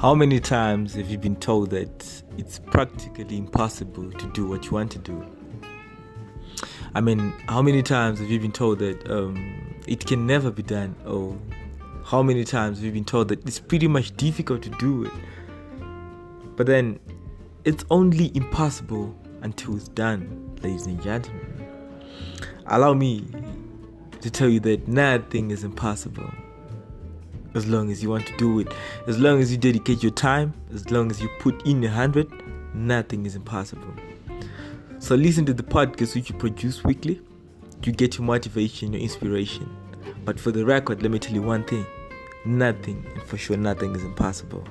How many times have you been told that it's practically impossible to do what you want to do? I mean, how many times have you been told that um, it can never be done? Or how many times have you been told that it's pretty much difficult to do it? But then it's only impossible until it's done, ladies and gentlemen. Allow me to tell you that nothing is impossible as long as you want to do it. As long as you dedicate your time, as long as you put in a hundred, nothing is impossible. So listen to the podcast which you produce weekly. You get your motivation, your inspiration. But for the record, let me tell you one thing nothing, and for sure, nothing is impossible.